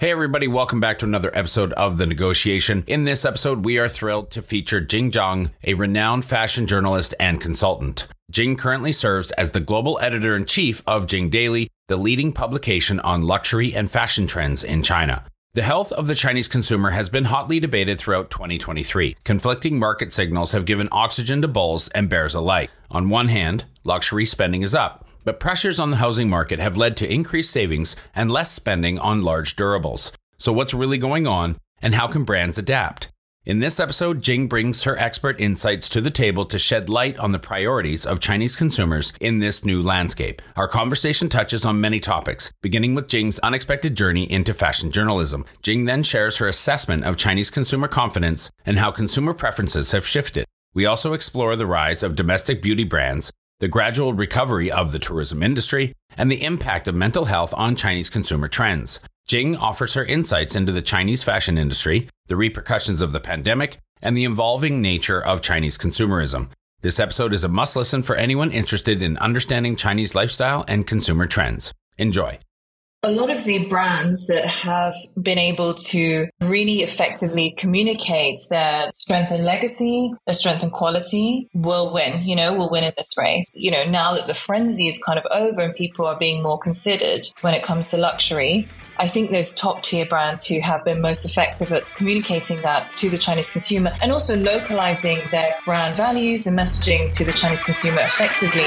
Hey, everybody, welcome back to another episode of The Negotiation. In this episode, we are thrilled to feature Jing Zhang, a renowned fashion journalist and consultant. Jing currently serves as the global editor in chief of Jing Daily, the leading publication on luxury and fashion trends in China. The health of the Chinese consumer has been hotly debated throughout 2023. Conflicting market signals have given oxygen to bulls and bears alike. On one hand, luxury spending is up. But pressures on the housing market have led to increased savings and less spending on large durables. So, what's really going on, and how can brands adapt? In this episode, Jing brings her expert insights to the table to shed light on the priorities of Chinese consumers in this new landscape. Our conversation touches on many topics, beginning with Jing's unexpected journey into fashion journalism. Jing then shares her assessment of Chinese consumer confidence and how consumer preferences have shifted. We also explore the rise of domestic beauty brands, the gradual recovery of the tourism industry, and the impact of mental health on Chinese consumer trends. Jing offers her insights into the Chinese fashion industry, the repercussions of the pandemic, and the evolving nature of Chinese consumerism. This episode is a must listen for anyone interested in understanding Chinese lifestyle and consumer trends. Enjoy a lot of the brands that have been able to really effectively communicate their strength and legacy, their strength and quality will win, you know, will win in this race. You know, now that the frenzy is kind of over and people are being more considered when it comes to luxury, I think those top tier brands who have been most effective at communicating that to the Chinese consumer and also localizing their brand values and messaging to the Chinese consumer effectively.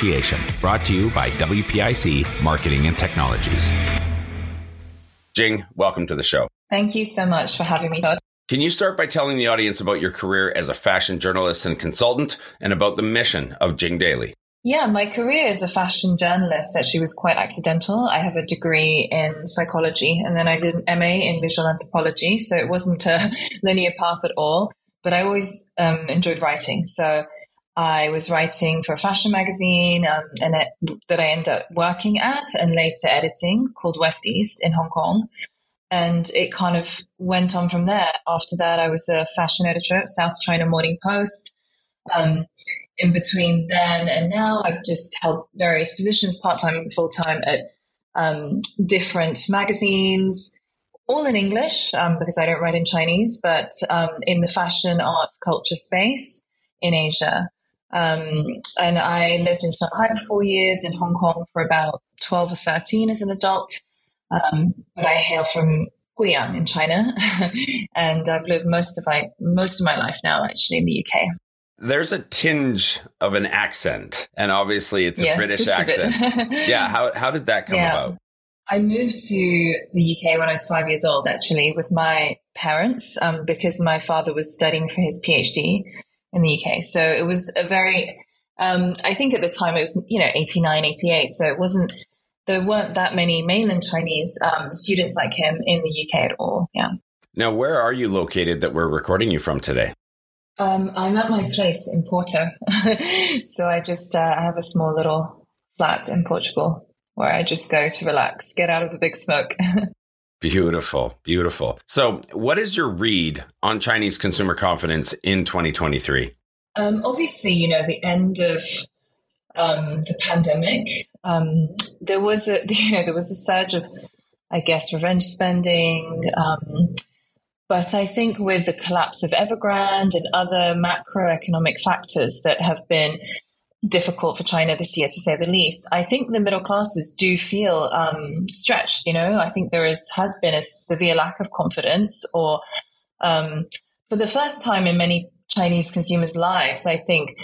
Negotiation, brought to you by WPIC Marketing and Technologies. Jing, welcome to the show. Thank you so much for having me, Can you start by telling the audience about your career as a fashion journalist and consultant and about the mission of Jing Daily? Yeah, my career as a fashion journalist actually was quite accidental. I have a degree in psychology and then I did an MA in visual anthropology. So it wasn't a linear path at all, but I always um, enjoyed writing. So I was writing for a fashion magazine um, and it, that I ended up working at and later editing called West East in Hong Kong. And it kind of went on from there. After that, I was a fashion editor at South China Morning Post. Um, in between then and now, I've just held various positions, part time and full time, at um, different magazines, all in English um, because I don't write in Chinese, but um, in the fashion, art, culture space in Asia. Um, and I lived in Shanghai for four years, in Hong Kong for about 12 or 13 as an adult. Um, but I hail from Guiyang in China, and I've lived most of my most of my life now actually in the UK. There's a tinge of an accent, and obviously it's a yes, British accent. A yeah, how how did that come yeah. about? I moved to the UK when I was five years old, actually, with my parents, um, because my father was studying for his PhD in the UK. So it was a very, um, I think at the time it was, you know, 89, 88. So it wasn't, there weren't that many mainland Chinese um, students like him in the UK at all. Yeah. Now, where are you located that we're recording you from today? Um, I'm at my place in Porto. so I just uh, I have a small little flat in Portugal where I just go to relax, get out of the big smoke. Beautiful, beautiful. So, what is your read on Chinese consumer confidence in 2023? Um, obviously, you know, the end of um, the pandemic, um, there was a you know there was a surge of, I guess, revenge spending. Um, but I think with the collapse of Evergrande and other macroeconomic factors that have been difficult for China this year, to say the least. I think the middle classes do feel um, stretched. You know, I think there is has been a severe lack of confidence or um, for the first time in many Chinese consumers' lives, I think,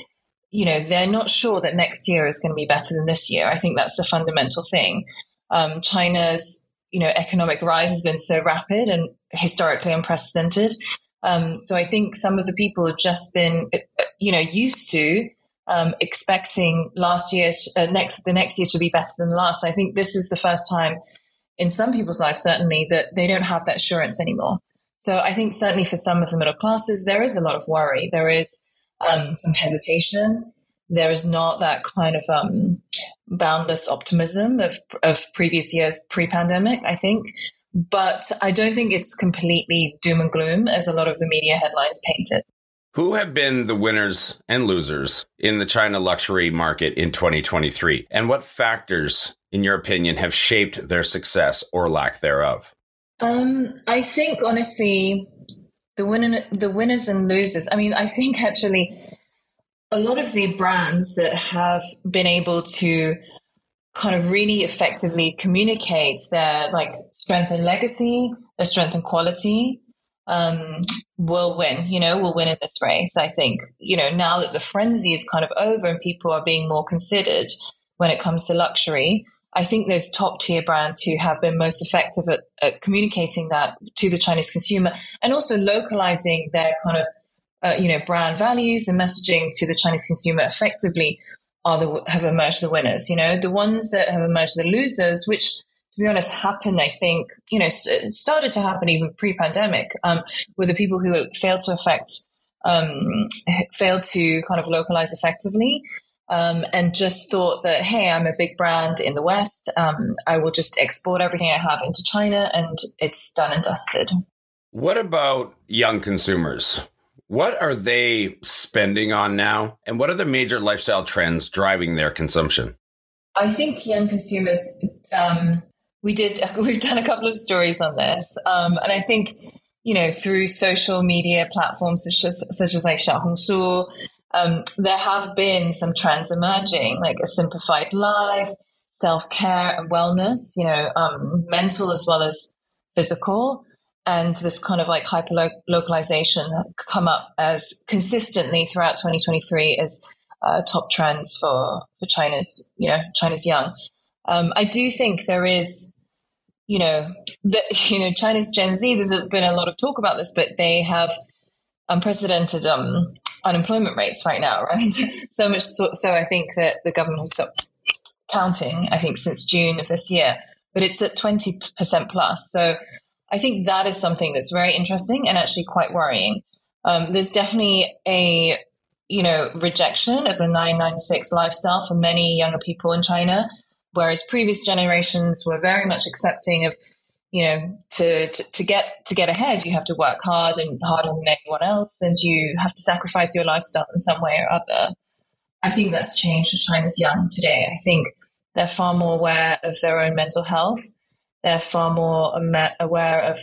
you know, they're not sure that next year is going to be better than this year. I think that's the fundamental thing. Um, China's, you know, economic rise has been so rapid and historically unprecedented. Um, so I think some of the people have just been, you know, used to um, expecting last year, uh, next the next year to be better than last. I think this is the first time in some people's lives, certainly, that they don't have that assurance anymore. So I think certainly for some of the middle classes, there is a lot of worry. There is um, some hesitation. There is not that kind of um, boundless optimism of, of previous years pre-pandemic. I think. But I don't think it's completely doom and gloom as a lot of the media headlines paint it. Who have been the winners and losers in the China luxury market in 2023? And what factors, in your opinion, have shaped their success or lack thereof? Um, I think honestly, the winner, the winners and losers. I mean, I think actually, a lot of the brands that have been able to kind of really effectively communicate their like strength and legacy, their strength and quality, um, will win, you know, will win in this race. I think, you know, now that the frenzy is kind of over and people are being more considered when it comes to luxury, I think those top tier brands who have been most effective at, at, communicating that to the Chinese consumer and also localizing their kind of, uh, you know, brand values and messaging to the Chinese consumer effectively are the, have emerged the winners. You know, the ones that have emerged the losers, which to be honest, happened, I think, you know, started to happen even pre pandemic, um, with the people who failed to affect, um, failed to kind of localize effectively. Um, and just thought that, hey, I'm a big brand in the West. Um, I will just export everything I have into China and it's done and dusted. What about young consumers? What are they spending on now? And what are the major lifestyle trends driving their consumption? I think young consumers um, we did we've done a couple of stories on this um, and i think you know through social media platforms such as such as like Xiaohongshu, um, there have been some trends emerging like a simplified life self-care and wellness you know um, mental as well as physical and this kind of like hyper localization come up as consistently throughout 2023 as uh, top trends for for China's you know China's young. Um, I do think there is you know, you know, China's Gen Z. There's been a lot of talk about this, but they have unprecedented um, unemployment rates right now, right? so much so, so, I think that the government has stopped counting. I think since June of this year, but it's at twenty percent plus. So I think that is something that's very interesting and actually quite worrying. Um, there's definitely a you know rejection of the 996 lifestyle for many younger people in China whereas previous generations were very much accepting of you know to, to, to get to get ahead you have to work hard and harder than anyone else and you have to sacrifice your lifestyle in some way or other. I think that's changed for china's young today. I think they're far more aware of their own mental health. They're far more aware of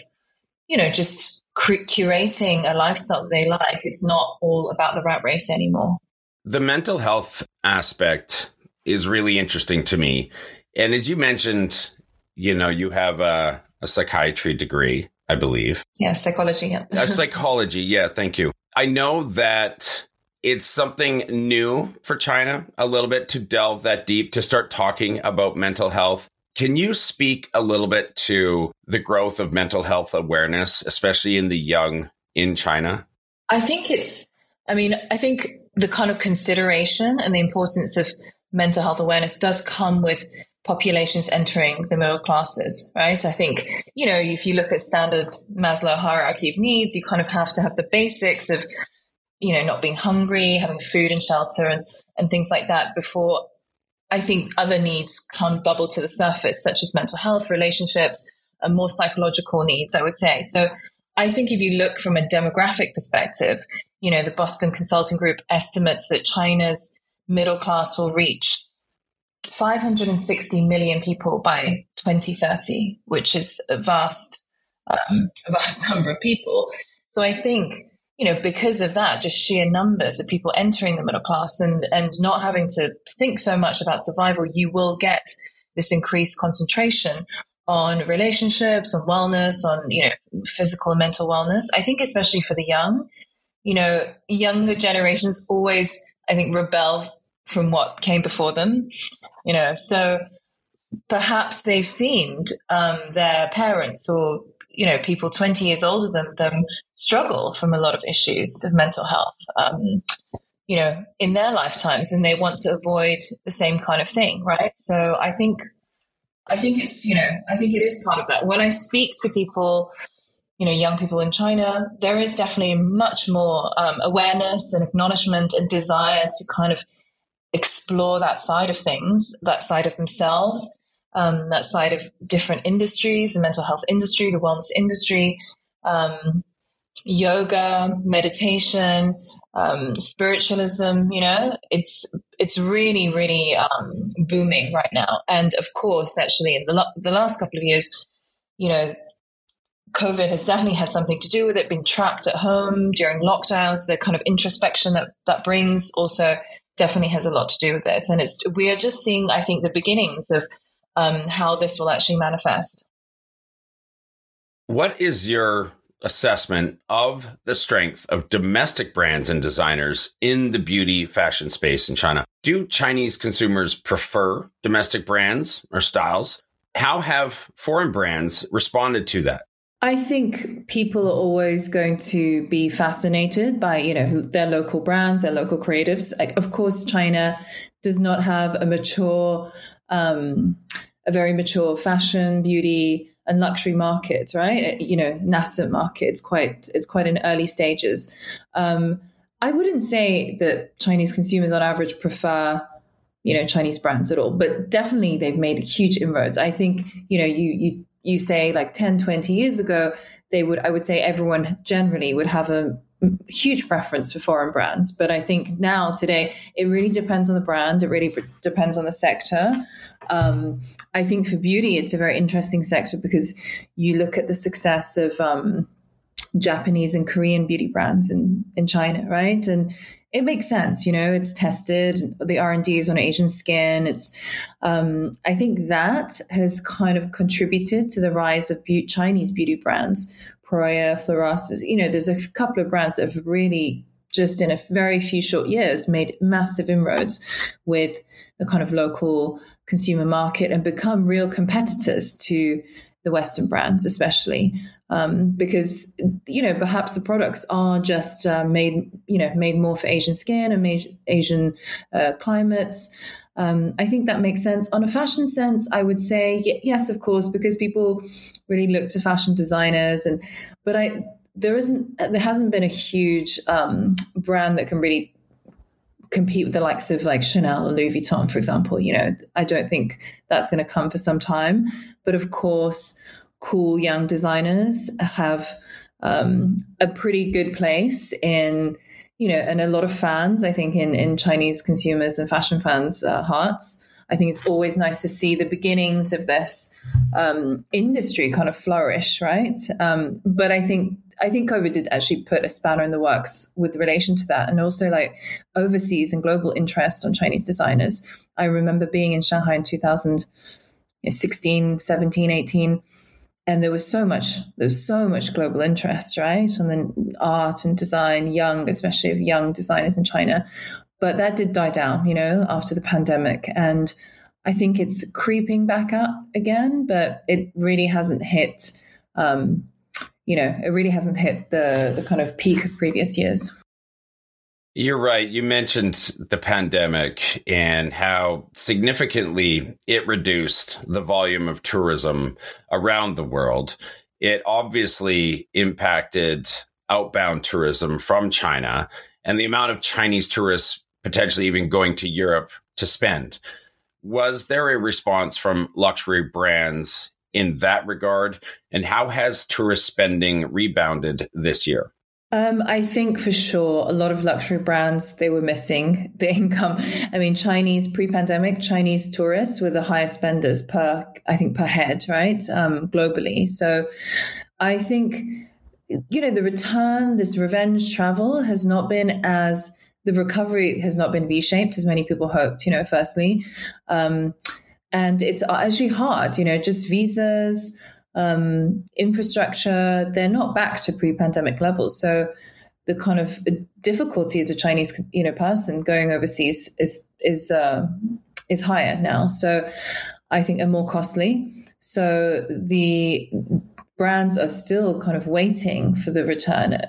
you know just curating a lifestyle that they like. It's not all about the rat race anymore. The mental health aspect is really interesting to me. And as you mentioned, you know, you have a, a psychiatry degree, I believe. Yeah, psychology. Yeah. a psychology. Yeah, thank you. I know that it's something new for China a little bit to delve that deep, to start talking about mental health. Can you speak a little bit to the growth of mental health awareness, especially in the young in China? I think it's, I mean, I think the kind of consideration and the importance of mental health awareness does come with populations entering the middle classes, right? I think, you know, if you look at standard Maslow hierarchy of needs, you kind of have to have the basics of, you know, not being hungry, having food and shelter and, and things like that before I think other needs come bubble to the surface, such as mental health, relationships, and more psychological needs, I would say. So I think if you look from a demographic perspective, you know, the Boston Consulting Group estimates that China's middle class will reach 560 million people by 2030, which is a vast, um, a vast number of people. So I think, you know, because of that, just sheer numbers of people entering the middle class and, and not having to think so much about survival, you will get this increased concentration on relationships, on wellness, on you know physical and mental wellness. I think especially for the young, you know, younger generations always I think rebel from what came before them, you know. So perhaps they've seen um, their parents or you know people 20 years older than them struggle from a lot of issues of mental health um, you know in their lifetimes and they want to avoid the same kind of thing right so i think i think it's you know i think it is part of that when i speak to people you know young people in china there is definitely much more um, awareness and acknowledgement and desire to kind of explore that side of things that side of themselves um, that side of different industries, the mental health industry, the wellness industry, um, yoga, meditation, um, spiritualism. You know, it's it's really really um, booming right now. And of course, actually, in the lo- the last couple of years, you know. COVID has definitely had something to do with it. Being trapped at home during lockdowns, the kind of introspection that that brings also definitely has a lot to do with it. And it's we are just seeing, I think, the beginnings of um, how this will actually manifest. What is your assessment of the strength of domestic brands and designers in the beauty fashion space in China? Do Chinese consumers prefer domestic brands or styles? How have foreign brands responded to that? I think people are always going to be fascinated by, you know, their local brands, their local creatives. Like, of course, China does not have a mature um, a very mature fashion, beauty, and luxury market, right? You know, nascent market. It's quite it's quite in early stages. Um, I wouldn't say that Chinese consumers on average prefer you know Chinese brands at all, but definitely they've made huge inroads. I think you know you you you say like 10, 20 years ago they would I would say everyone generally would have a huge preference for foreign brands, but I think now today it really depends on the brand. It really depends on the sector. Um, I think for beauty, it's a very interesting sector because you look at the success of um, Japanese and Korean beauty brands in in China, right? And it makes sense, you know. It's tested. The R and D is on Asian skin. It's, um, I think that has kind of contributed to the rise of be- Chinese beauty brands. Proya, Florasis, you know, there's a couple of brands that have really just in a very few short years made massive inroads with the kind of local consumer market and become real competitors to the Western brands, especially um, because you know perhaps the products are just uh, made you know made more for Asian skin and Asian uh, climates. Um, I think that makes sense. On a fashion sense, I would say yes, of course, because people really look to fashion designers, and but I there isn't there hasn't been a huge um, brand that can really compete with the likes of like Chanel or Louis Vuitton, for example. You know, I don't think that's going to come for some time. But of course, cool young designers have um, a pretty good place in, you know, and a lot of fans, I think, in, in Chinese consumers and fashion fans' uh, hearts. I think it's always nice to see the beginnings of this um, industry kind of flourish, right? Um, but I think I think COVID did actually put a spanner in the works with relation to that, and also like overseas and global interest on Chinese designers. I remember being in Shanghai in 2016, 17, 18, and there was so much there was so much global interest, right, on the art and design, young, especially of young designers in China. But that did die down, you know, after the pandemic, and I think it's creeping back up again, but it really hasn't hit. Um, you know, it really hasn't hit the the kind of peak of previous years. You're right. You mentioned the pandemic and how significantly it reduced the volume of tourism around the world. It obviously impacted outbound tourism from China and the amount of Chinese tourists potentially even going to Europe to spend. Was there a response from luxury brands in that regard? And how has tourist spending rebounded this year? Um, I think for sure a lot of luxury brands they were missing the income. I mean, Chinese pre-pandemic Chinese tourists were the highest spenders per I think per head, right? Um, globally. So I think you know the return, this revenge travel has not been as the recovery has not been V-shaped as many people hoped. You know, firstly. Um, and it's actually hard, you know, just visas, um, infrastructure, they're not back to pre-pandemic levels. So the kind of difficulty as a Chinese, you know, person going overseas is is uh, is higher now. So I think are more costly. So the brands are still kind of waiting for the return.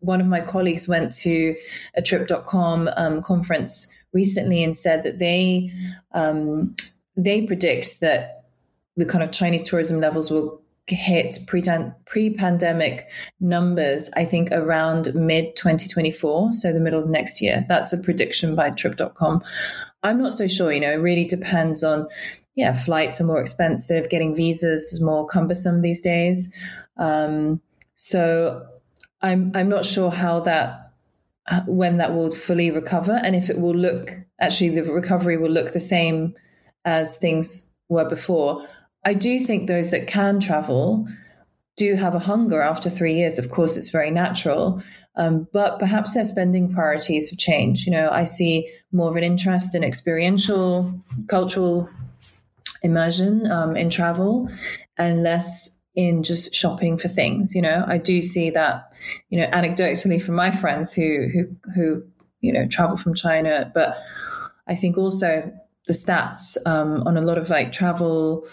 One of my colleagues went to a trip.com um, conference recently and said that they um, they predict that the kind of Chinese tourism levels will hit pre-pandemic numbers i think around mid 2024 so the middle of next year that's a prediction by trip.com i'm not so sure you know it really depends on yeah, flights are more expensive. Getting visas is more cumbersome these days. Um, so I'm I'm not sure how that uh, when that will fully recover and if it will look actually the recovery will look the same as things were before. I do think those that can travel do have a hunger after three years. Of course, it's very natural. Um, but perhaps their spending priorities have changed. You know, I see more of an interest in experiential, cultural immersion um, in travel and less in just shopping for things. You know, I do see that, you know, anecdotally from my friends who who who you know travel from China, but I think also the stats um, on a lot of like travel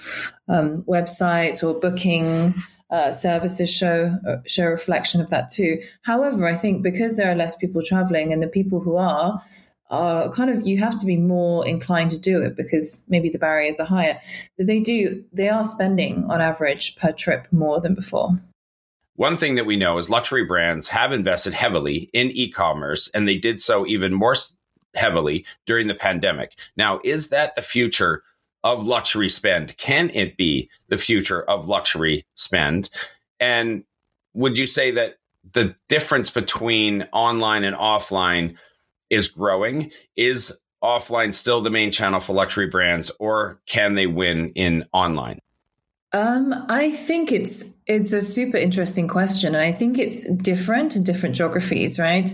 um, websites or booking uh, services show uh, show reflection of that too. However, I think because there are less people traveling and the people who are are kind of you have to be more inclined to do it because maybe the barriers are higher. But they do they are spending on average per trip more than before. One thing that we know is luxury brands have invested heavily in e-commerce and they did so even more heavily during the pandemic. Now, is that the future of luxury spend? Can it be the future of luxury spend? And would you say that the difference between online and offline is growing. Is offline still the main channel for luxury brands, or can they win in online? Um, I think it's it's a super interesting question, and I think it's different in different geographies, right?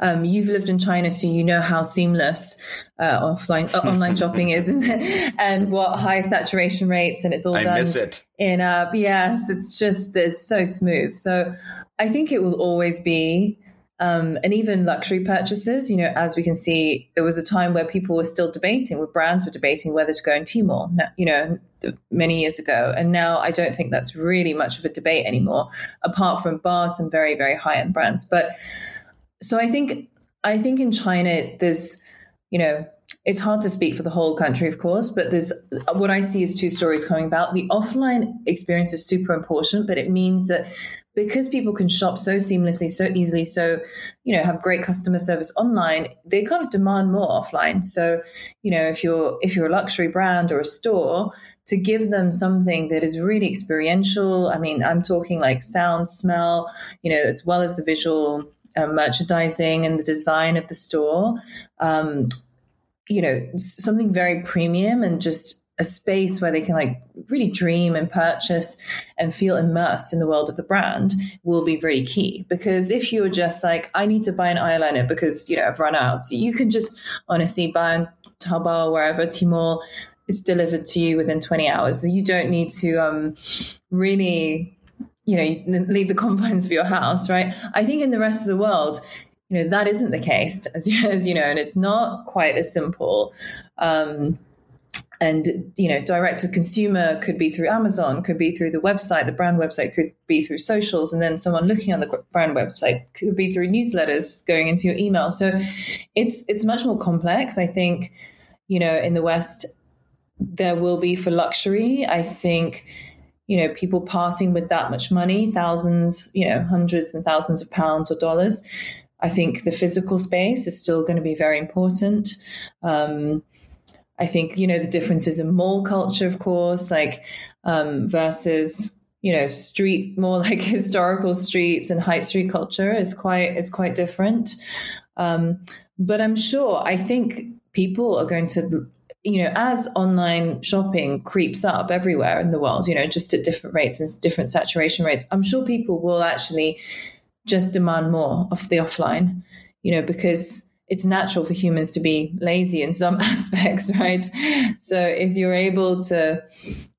Um, you've lived in China, so you know how seamless uh, offline uh, online shopping is, and, and, what high saturation rates, and it's all I done it. in uh, yes, it's just it's so smooth. So I think it will always be um, and even luxury purchases, you know, as we can see, there was a time where people were still debating, where brands were debating whether to go in Tmall, you know, many years ago. And now I don't think that's really much of a debate anymore, apart from bar some very, very high end brands. But so I think, I think in China, there's, you know, it's hard to speak for the whole country, of course, but there's what I see is two stories coming about. The offline experience is super important, but it means that because people can shop so seamlessly, so easily, so you know have great customer service online, they kind of demand more offline. So you know if you're if you're a luxury brand or a store, to give them something that is really experiential. I mean, I'm talking like sound, smell, you know, as well as the visual uh, merchandising and the design of the store. Um, you know, something very premium and just a space where they can like really dream and purchase and feel immersed in the world of the brand will be really key because if you're just like i need to buy an eyeliner because you know i've run out you can just honestly buy on taobao wherever tmall it's delivered to you within 20 hours. So you don't need to um, really you know leave the confines of your house right? I think in the rest of the world you know that isn't the case as, as you know and it's not quite as simple. Um, and you know direct to consumer could be through amazon could be through the website the brand website could be through socials and then someone looking on the brand website could be through newsletters going into your email. So it's it's much more complex i think you know in the west there will be for luxury i think you know people parting with that much money thousands you know hundreds and thousands of pounds or dollars i think the physical space is still going to be very important um, I think, you know, the differences in mall culture, of course, like um, versus, you know, street, more like historical streets and high street culture is quite, is quite different. Um, but I'm sure, I think people are going to, you know, as online shopping creeps up everywhere in the world, you know, just at different rates and different saturation rates, I'm sure people will actually just demand more of the offline, you know, because it's natural for humans to be lazy in some aspects, right? So if you're able to,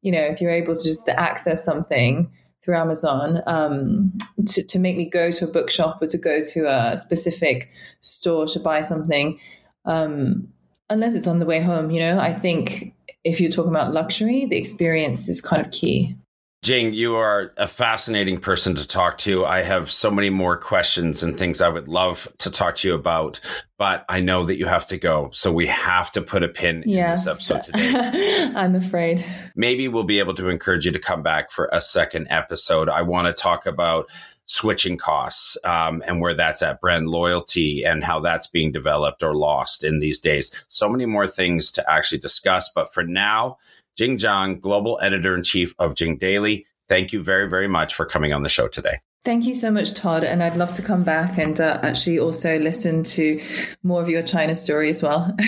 you know, if you're able to just to access something through Amazon um, to, to make me go to a bookshop or to go to a specific store to buy something, um, unless it's on the way home, you know, I think if you're talking about luxury, the experience is kind of key. Jing, you are a fascinating person to talk to. I have so many more questions and things I would love to talk to you about, but I know that you have to go. So we have to put a pin yes. in this episode today. I'm afraid. Maybe we'll be able to encourage you to come back for a second episode. I want to talk about switching costs um, and where that's at, brand loyalty and how that's being developed or lost in these days. So many more things to actually discuss. But for now, Jing Zhang, Global Editor in Chief of Jing Daily. Thank you very, very much for coming on the show today. Thank you so much, Todd. And I'd love to come back and uh, actually also listen to more of your China story as well.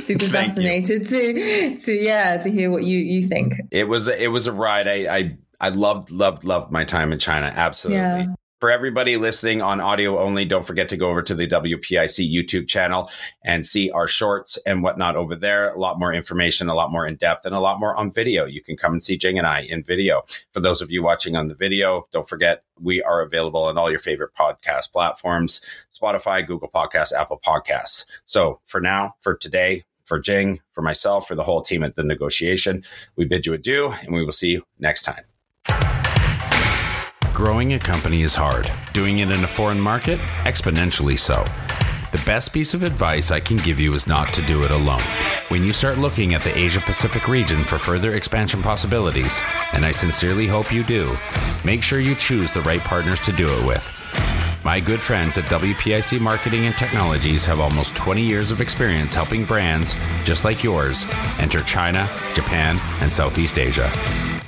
Super fascinated to, to, yeah, to hear what you, you think. It was, it was a ride. I, I, I loved, loved, loved my time in China. Absolutely. Yeah for everybody listening on audio only, don't forget to go over to the WPIC YouTube channel and see our shorts and whatnot over there. A lot more information, a lot more in depth, and a lot more on video. You can come and see Jing and I in video. For those of you watching on the video, don't forget we are available on all your favorite podcast platforms Spotify, Google Podcasts, Apple Podcasts. So for now, for today, for Jing, for myself, for the whole team at the negotiation, we bid you adieu and we will see you next time. Growing a company is hard. Doing it in a foreign market, exponentially so. The best piece of advice I can give you is not to do it alone. When you start looking at the Asia Pacific region for further expansion possibilities, and I sincerely hope you do, make sure you choose the right partners to do it with. My good friends at WPIC Marketing and Technologies have almost 20 years of experience helping brands, just like yours, enter China, Japan, and Southeast Asia.